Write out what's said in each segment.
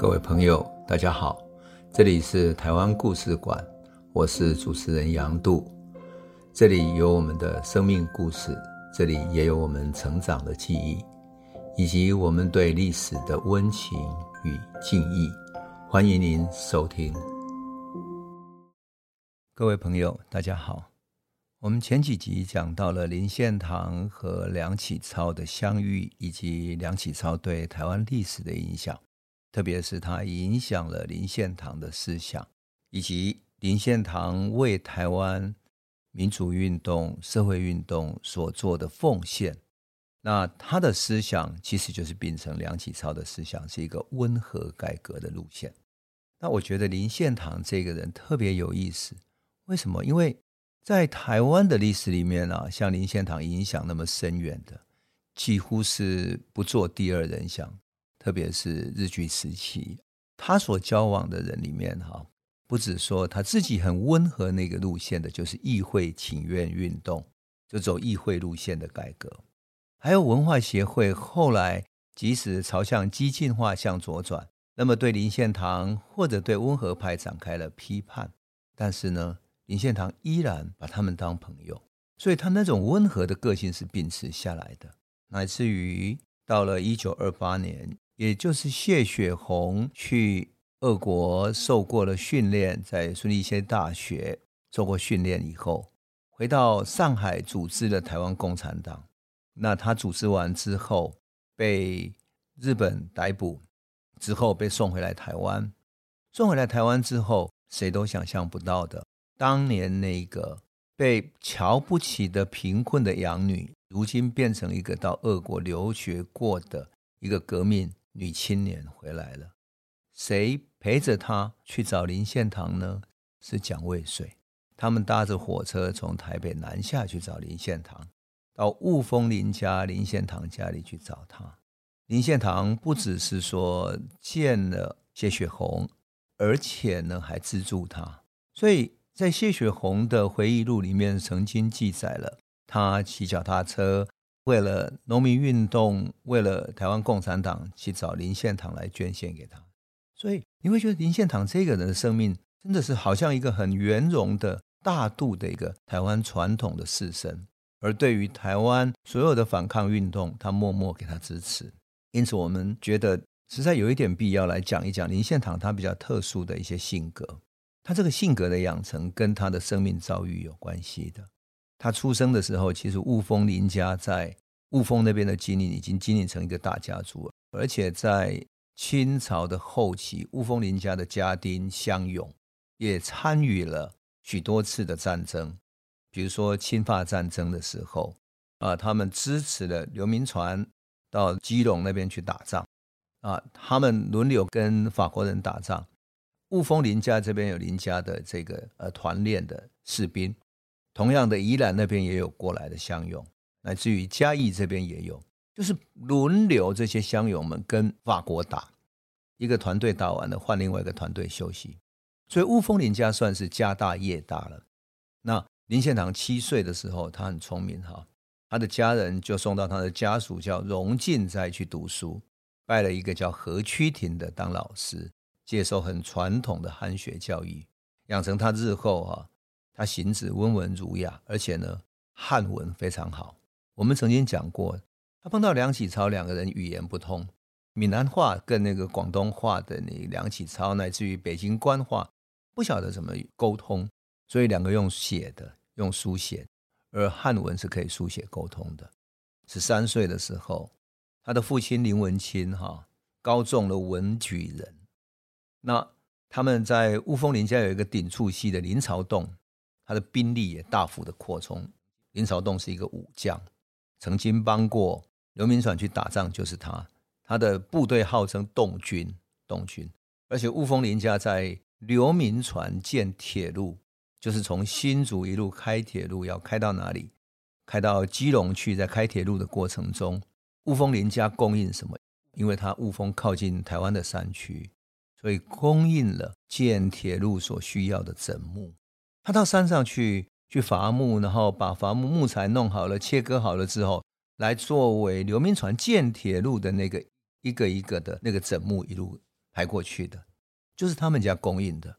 各位朋友，大家好，这里是台湾故事馆，我是主持人杨度，这里有我们的生命故事，这里也有我们成长的记忆，以及我们对历史的温情与敬意。欢迎您收听。各位朋友，大家好。我们前几集讲到了林献堂和梁启超的相遇，以及梁启超对台湾历史的影响，特别是他影响了林献堂的思想，以及林献堂为台湾民主运动、社会运动所做的奉献。那他的思想其实就是秉承梁启超的思想，是一个温和改革的路线。那我觉得林献堂这个人特别有意思，为什么？因为在台湾的历史里面啊，像林献堂影响那么深远的，几乎是不做第二人想。特别是日据时期，他所交往的人里面哈，不只说他自己很温和那个路线的，就是议会请愿运动，就走议会路线的改革，还有文化协会后来即使朝向激进化向左转，那么对林献堂或者对温和派展开了批判，但是呢，林献堂依然把他们当朋友，所以他那种温和的个性是秉持下来的。乃至于到了一九二八年，也就是谢雪红去俄国受过了训练，在孙立仙大学受过训练以后，回到上海组织了台湾共产党。那他组织完之后，被日本逮捕，之后被送回来台湾。送回来台湾之后，谁都想象不到的。当年那个被瞧不起的贫困的养女，如今变成一个到俄国留学过的一个革命女青年回来了。谁陪着她去找林献堂呢？是蒋渭水。他们搭着火车从台北南下去找林献堂，到雾峰林家林献堂家里去找他。林献堂不只是说见了谢雪红，而且呢还资助他，所以。在谢雪红的回忆录里面，曾经记载了他骑脚踏车，为了农民运动，为了台湾共产党去找林献堂来捐献给他。所以你会觉得林献堂这个人的生命，真的是好像一个很圆融的大度的一个台湾传统的士绅。而对于台湾所有的反抗运动，他默默给他支持。因此，我们觉得实在有一点必要来讲一讲林献堂他比较特殊的一些性格。他这个性格的养成跟他的生命遭遇有关系的。他出生的时候，其实雾峰林家在雾峰那边的经营已经经营成一个大家族，而且在清朝的后期，雾峰林家的家丁乡勇也参与了许多次的战争，比如说侵法战争的时候，啊，他们支持了刘铭传到基隆那边去打仗，啊，他们轮流跟法国人打仗。雾峰林家这边有林家的这个呃团练的士兵，同样的宜兰那边也有过来的乡勇，乃至于嘉义这边也有，就是轮流这些乡勇们跟法国打，一个团队打完了换另外一个团队休息，所以雾峰林家算是家大业大了。那林献堂七岁的时候，他很聪明哈，他的家人就送到他的家属叫荣进斋去读书，拜了一个叫何屈亭的当老师。接受很传统的汉学教育，养成他日后啊，他行止温文儒雅，而且呢汉文非常好。我们曾经讲过，他碰到梁启超，两个人语言不通，闽南话跟那个广东话的那梁启超，乃至于北京官话，不晓得怎么沟通，所以两个用写的，用书写，而汉文是可以书写沟通的。十三岁的时候，他的父亲林文钦哈高中了文举人。那他们在雾峰林家有一个顶厝系的林朝栋，他的兵力也大幅的扩充。林朝栋是一个武将，曾经帮过刘铭传去打仗，就是他。他的部队号称栋军，栋军。而且雾峰林家在刘铭传建铁路，就是从新竹一路开铁路，要开到哪里？开到基隆去。在开铁路的过程中，雾峰林家供应什么？因为他雾峰靠近台湾的山区。所以供应了建铁路所需要的枕木，他到山上去去伐木，然后把伐木木材弄好了，切割好了之后，来作为刘铭传建铁路的那个一个一个的那个枕木，一路排过去的，就是他们家供应的。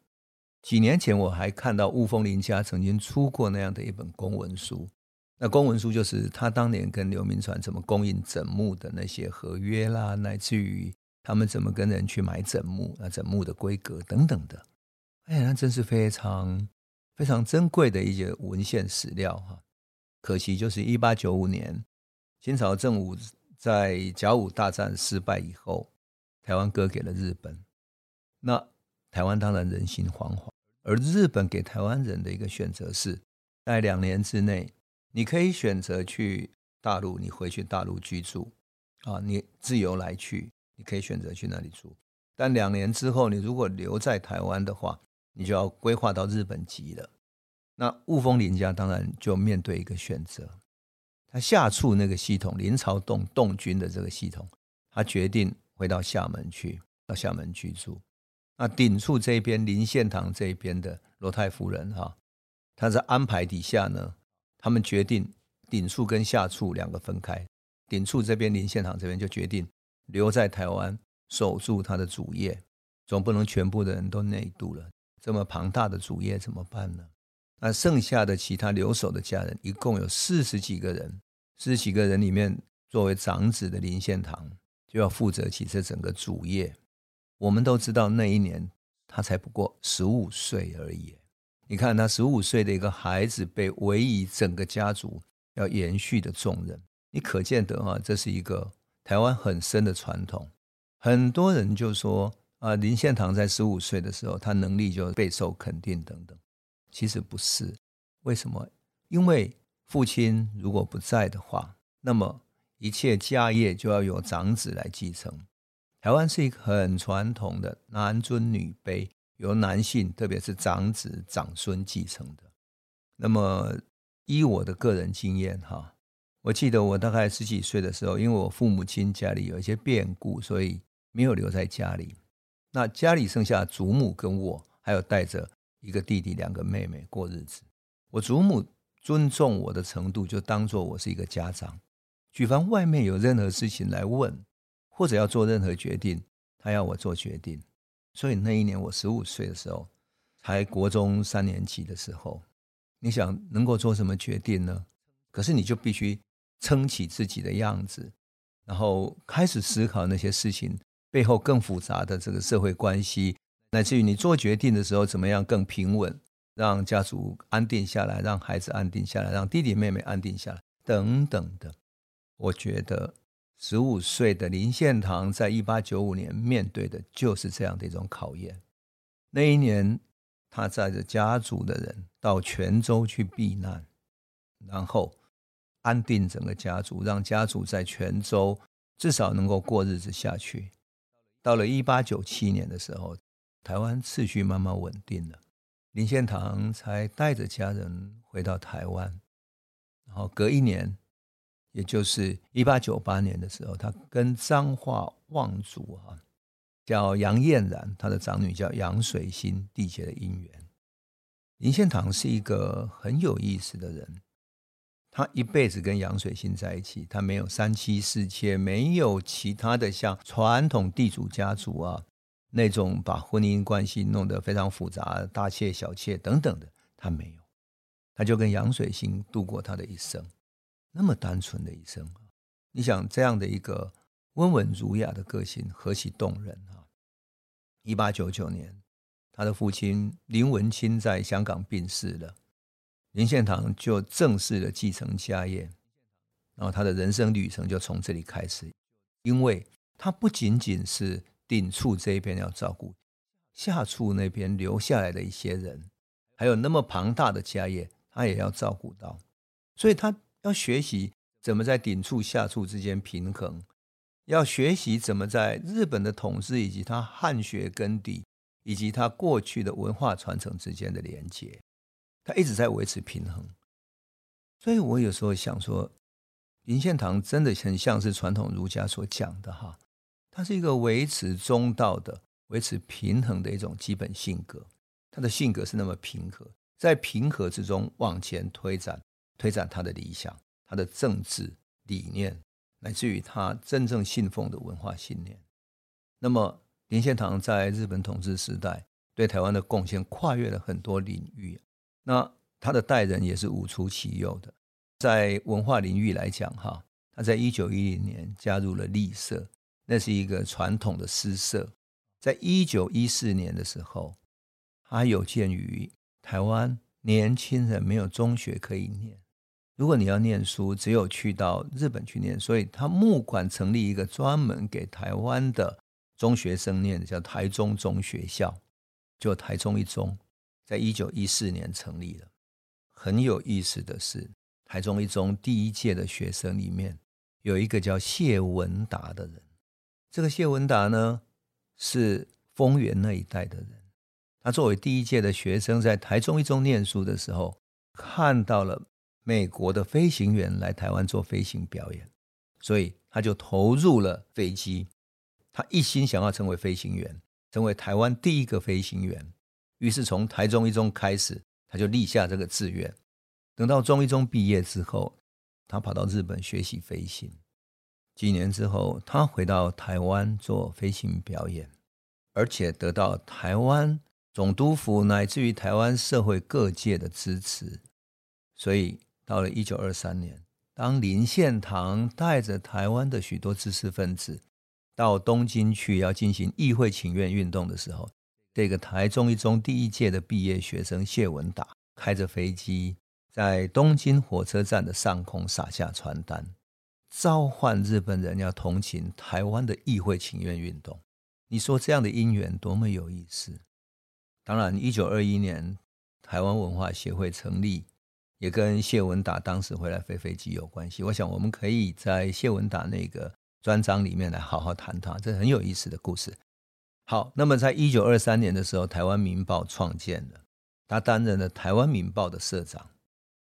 几年前我还看到雾峰林家曾经出过那样的一本公文书，那公文书就是他当年跟刘铭传怎么供应枕木的那些合约啦，乃至于他们怎么跟人去买枕木，那枕木的规格等等的。哎呀，那真是非常非常珍贵的一些文献史料哈。可惜就是一八九五年，清朝政府在甲午大战失败以后，台湾割给了日本。那台湾当然人心惶惶，而日本给台湾人的一个选择是，在两年之内，你可以选择去大陆，你回去大陆居住，啊，你自由来去，你可以选择去那里住。但两年之后，你如果留在台湾的话，你就要规划到日本籍了。那雾峰林家当然就面对一个选择，他下处那个系统，林朝栋栋军的这个系统，他决定回到厦门去，到厦门居住。那顶处这边林献堂这边的罗太夫人哈，他在安排底下呢，他们决定顶处跟下处两个分开，顶处这边林献堂这边就决定留在台湾守住他的主业，总不能全部的人都内渡了，这么庞大的主业怎么办呢？那剩下的其他留守的家人，一共有四十几个人。四十几个人里面，作为长子的林献堂就要负责起这整个主业。我们都知道，那一年他才不过十五岁而已。你看，他十五岁的一个孩子，被委以整个家族要延续的重任，你可见得啊，这是一个台湾很深的传统。很多人就说啊，林献堂在十五岁的时候，他能力就备受肯定等等。其实不是，为什么？因为父亲如果不在的话，那么一切家业就要由长子来继承。台湾是一个很传统的男尊女卑，由男性，特别是长子、长孙继承的。那么依我的个人经验，哈，我记得我大概十几岁的时候，因为我父母亲家里有一些变故，所以没有留在家里。那家里剩下祖母跟我，还有带着。一个弟弟，两个妹妹过日子。我祖母尊重我的程度，就当做我是一个家长。举凡外面有任何事情来问，或者要做任何决定，他要我做决定。所以那一年我十五岁的时候，才国中三年级的时候，你想能够做什么决定呢？可是你就必须撑起自己的样子，然后开始思考那些事情背后更复杂的这个社会关系。乃至于你做决定的时候，怎么样更平稳，让家族安定下来，让孩子安定下来，让弟弟妹妹安定下来，等等的。我觉得十五岁的林献堂在一八九五年面对的就是这样的一种考验。那一年，他带着家族的人到泉州去避难，然后安定整个家族，让家族在泉州至少能够过日子下去。到了一八九七年的时候。台湾秩序慢慢稳定了，林献堂才带着家人回到台湾。然后隔一年，也就是一八九八年的时候，他跟彰化望族哈叫杨燕然，他的长女叫杨水心缔结了姻缘。林献堂是一个很有意思的人，他一辈子跟杨水心在一起，他没有三妻四妾，没有其他的像传统地主家族啊。那种把婚姻关系弄得非常复杂，大妾小妾等等的，他没有，他就跟杨水心度过他的一生，那么单纯的一生。你想这样的一个温文儒雅的个性，何其动人啊！一八九九年，他的父亲林文清在香港病逝了，林献堂就正式的继承家业，然后他的人生旅程就从这里开始，因为他不仅仅是。顶处这一边要照顾，下处那边留下来的一些人，还有那么庞大的家业，他也要照顾到，所以他要学习怎么在顶处下处之间平衡，要学习怎么在日本的统治以及他汉学根底以及他过去的文化传承之间的连接，他一直在维持平衡。所以我有时候想说，林献堂真的很像是传统儒家所讲的哈。他是一个维持中道的、维持平衡的一种基本性格。他的性格是那么平和，在平和之中往前推展，推展他的理想、他的政治理念，乃至于他真正信奉的文化信念。那么，林献堂在日本统治时代对台湾的贡献跨越了很多领域，那他的待人也是无出其右的。在文化领域来讲，哈，他在一九一零年加入了立社，那是一个传统的诗社。在一九一四年的时候，他有鉴于台湾年轻人没有中学可以念，如果你要念书，只有去到日本去念，所以他募款成立一个专门给台湾的中学生念的，叫台中中学校，就台中一中，在一九一四年成立的。很有意思的是。台中一中第一届的学生里面有一个叫谢文达的人，这个谢文达呢是丰原那一带的人。他作为第一届的学生，在台中一中念书的时候，看到了美国的飞行员来台湾做飞行表演，所以他就投入了飞机。他一心想要成为飞行员，成为台湾第一个飞行员。于是从台中一中开始，他就立下这个志愿。等到中一中毕业之后，他跑到日本学习飞行。几年之后，他回到台湾做飞行表演，而且得到台湾总督府乃至于台湾社会各界的支持。所以，到了一九二三年，当林献堂带着台湾的许多知识分子到东京去要进行议会请愿运动的时候，这个台中一中第一届的毕业学生谢文达开着飞机。在东京火车站的上空撒下传单，召唤日本人要同情台湾的议会请愿运动。你说这样的因缘多么有意思！当然，一九二一年台湾文化协会成立，也跟谢文达当时回来飞飞机有关系。我想，我们可以在谢文达那个专章里面来好好谈谈，这很有意思的故事。好，那么在一九二三年的时候，台湾民报创建了，他担任了台湾民报的社长。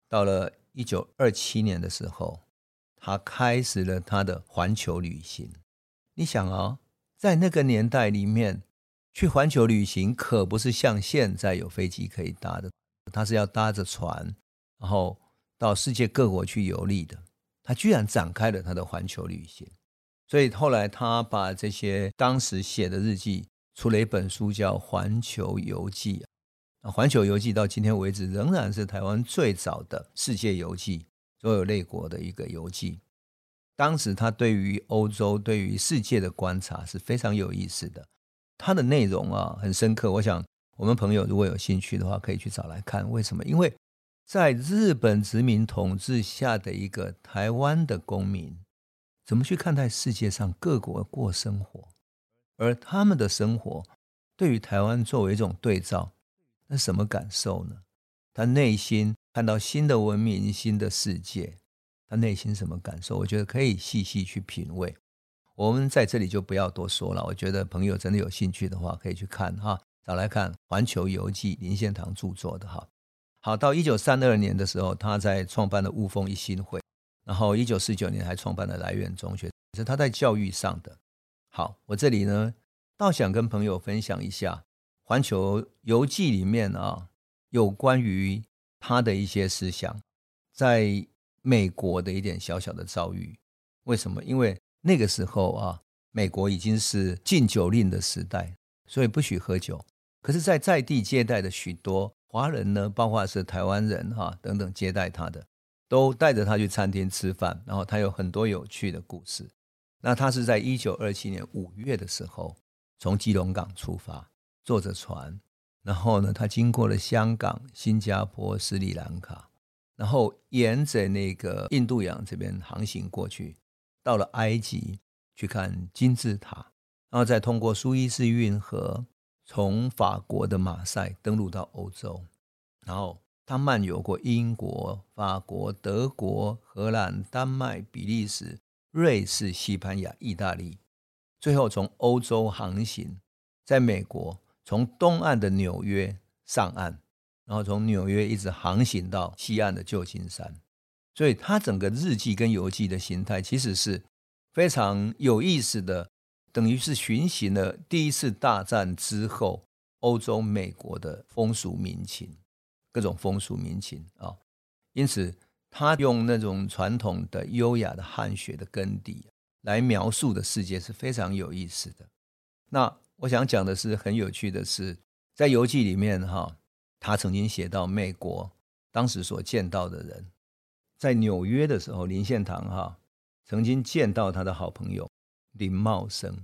到了一九二七年的时候，他开始了他的环球旅行。你想啊，在那个年代里面，去环球旅行可不是像现在有飞机可以搭的，他是要搭着船，然后到世界各国去游历的。他居然展开了他的环球旅行，所以后来他把这些当时写的日记出了一本书，叫《环球游记》。啊，《环球游记》到今天为止仍然是台湾最早的世界游记，所有类国的一个游记。当时他对于欧洲、对于世界的观察是非常有意思的，他的内容啊很深刻。我想我们朋友如果有兴趣的话，可以去找来看。为什么？因为在日本殖民统治下的一个台湾的公民，怎么去看待世界上各国过生活，而他们的生活对于台湾作为一种对照。那什么感受呢？他内心看到新的文明、新的世界，他内心什么感受？我觉得可以细细去品味。我们在这里就不要多说了。我觉得朋友真的有兴趣的话，可以去看哈，找来看《环球游记》，林献堂著作的哈。好，到一九三二年的时候，他在创办了雾峰一心会，然后一九四九年还创办了来源中学，是他在教育上的。好，我这里呢，倒想跟朋友分享一下。《环球游记》里面啊，有关于他的一些思想，在美国的一点小小的遭遇。为什么？因为那个时候啊，美国已经是禁酒令的时代，所以不许喝酒。可是，在在地接待的许多华人呢，包括是台湾人哈等等接待他的，都带着他去餐厅吃饭，然后他有很多有趣的故事。那他是在一九二七年五月的时候，从基隆港出发。坐着船，然后呢，他经过了香港、新加坡、斯里兰卡，然后沿着那个印度洋这边航行过去，到了埃及去看金字塔，然后再通过苏伊士运河，从法国的马赛登陆到欧洲，然后他漫游过英国、法国、德国、荷兰、丹麦、比利时、瑞士、西班牙、意大利，最后从欧洲航行，在美国。从东岸的纽约上岸，然后从纽约一直航行到西岸的旧金山，所以他整个日记跟游记的形态其实是非常有意思的，等于是巡行了第一次大战之后欧洲美国的风俗民情，各种风俗民情啊。因此，他用那种传统的优雅的汉学的根底来描述的世界是非常有意思的。那。我想讲的是很有趣的是，在游记里面哈，他曾经写到美国当时所见到的人，在纽约的时候，林献堂哈曾经见到他的好朋友林茂生。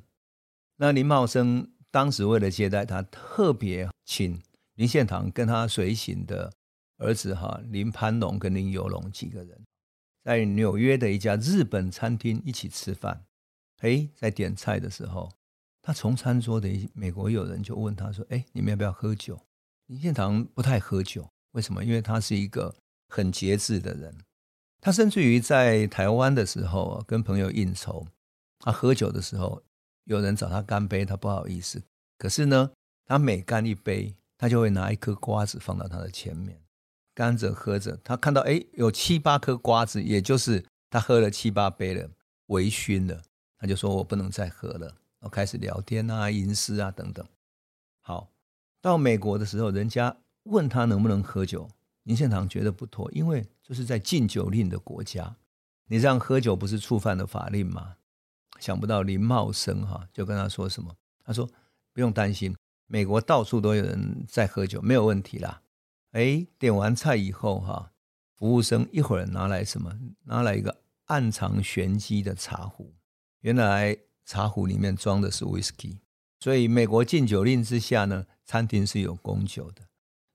那林茂生当时为了接待他，特别请林献堂跟他随行的儿子哈林攀龙跟林有龙几个人，在纽约的一家日本餐厅一起吃饭。哎，在点菜的时候，他从餐桌的美国友人就问他说：“哎，你们要不要喝酒？”林献堂不太喝酒，为什么？因为他是一个很节制的人。他甚至于在台湾的时候，跟朋友应酬，他喝酒的时候，有人找他干杯，他不好意思。可是呢，他每干一杯，他就会拿一颗瓜子放到他的前面，干着喝着。他看到哎，有七八颗瓜子，也就是他喝了七八杯了，微醺了。他就说：“我不能再喝了。”然后开始聊天啊、吟诗啊等等。好，到美国的时候，人家问他能不能喝酒，林献堂觉得不妥，因为这是在禁酒令的国家，你这样喝酒不是触犯了法令吗？想不到林茂生哈就跟他说什么？他说：“不用担心，美国到处都有人在喝酒，没有问题啦。”哎，点完菜以后哈，服务生一会儿拿来什么？拿来一个暗藏玄机的茶壶。原来茶壶里面装的是 whisky，所以美国禁酒令之下呢，餐厅是有供酒的，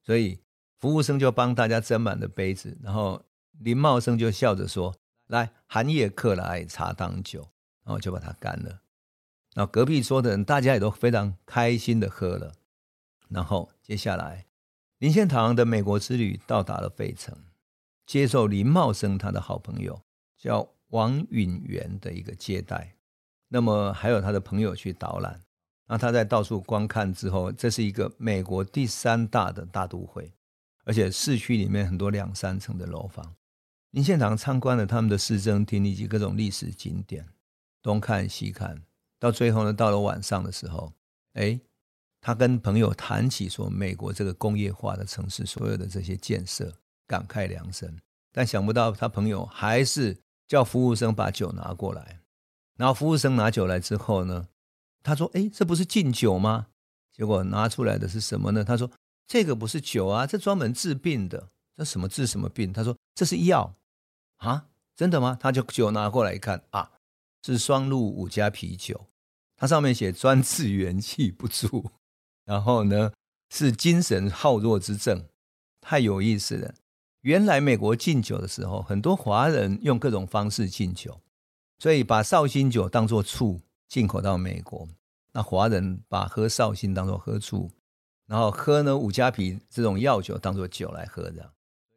所以服务生就帮大家斟满了杯子，然后林茂生就笑着说：“来，寒夜客来，茶当酒。”然后就把它干了。然后隔壁桌的人大家也都非常开心的喝了。然后接下来，林献堂的美国之旅到达了费城，接受林茂生他的好朋友叫王允元的一个接待。那么还有他的朋友去导览，那他在到处观看之后，这是一个美国第三大的大都会，而且市区里面很多两三层的楼房。林献堂参观了他们的市政厅以及各种历史景点，东看西看，到最后呢，到了晚上的时候，哎，他跟朋友谈起说美国这个工业化的城市所有的这些建设，感慨良深。但想不到他朋友还是叫服务生把酒拿过来。然后服务生拿酒来之后呢，他说：“哎，这不是敬酒吗？”结果拿出来的是什么呢？他说：“这个不是酒啊，这专门治病的。这什么治什么病？”他说：“这是药啊，真的吗？”他就酒拿过来一看啊，是双鹿五加啤酒，它上面写专治元气不足，然后呢是精神耗弱之症，太有意思了。原来美国禁酒的时候，很多华人用各种方式禁酒。所以把绍兴酒当做醋进口到美国，那华人把喝绍兴当做喝醋，然后喝呢五加皮这种药酒当做酒来喝的，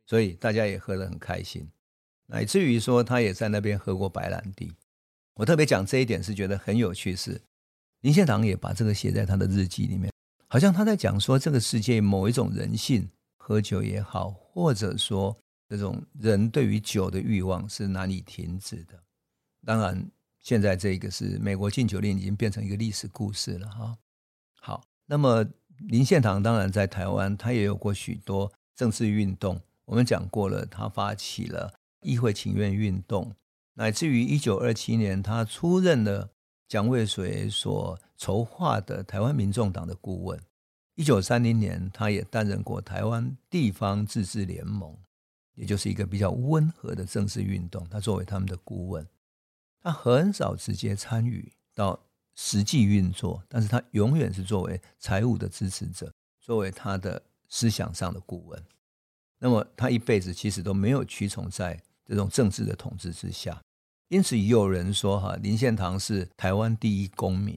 所以大家也喝得很开心，乃至于说他也在那边喝过白兰地。我特别讲这一点是觉得很有趣，是林献堂也把这个写在他的日记里面，好像他在讲说这个世界某一种人性，喝酒也好，或者说这种人对于酒的欲望是难以停止的。当然，现在这个是美国禁酒令已经变成一个历史故事了哈。好，那么林献堂当然在台湾，他也有过许多政治运动。我们讲过了，他发起了议会请愿运动，乃至于一九二七年，他出任了蒋渭水所筹划的台湾民众党的顾问。一九三零年，他也担任过台湾地方自治联盟，也就是一个比较温和的政治运动。他作为他们的顾问。他很少直接参与到实际运作，但是他永远是作为财务的支持者，作为他的思想上的顾问。那么他一辈子其实都没有屈从在这种政治的统治之下，因此也有人说哈，林献堂是台湾第一公民，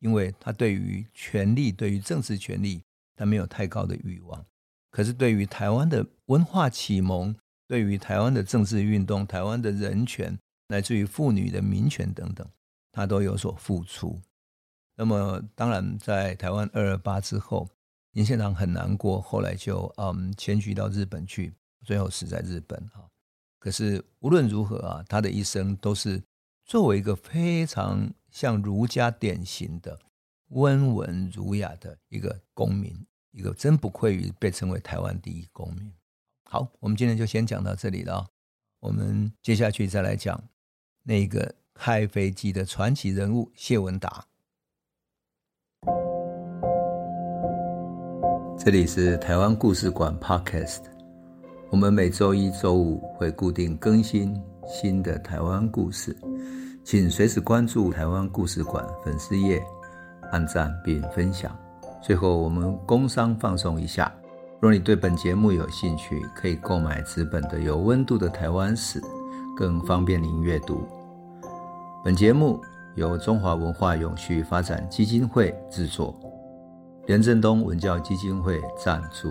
因为他对于权力、对于政治权力，他没有太高的欲望，可是对于台湾的文化启蒙，对于台湾的政治运动、台湾的人权。乃至于妇女的民权等等，他都有所付出。那么，当然在台湾二二八之后，林献堂很难过，后来就嗯迁居到日本去，最后死在日本哈。可是无论如何啊，他的一生都是作为一个非常像儒家典型的温文儒雅的一个公民，一个真不愧于被称为台湾第一公民。好，我们今天就先讲到这里了，我们接下去再来讲。那个开飞机的传奇人物谢文达。这里是台湾故事馆 Podcast，我们每周一、周五会固定更新新的台湾故事，请随时关注台湾故事馆粉丝页，按赞并分享。最后，我们工商放送一下，若你对本节目有兴趣，可以购买纸本的《有温度的台湾史》，更方便您阅读。本节目由中华文化永续发展基金会制作。连振东文教基金会赞助。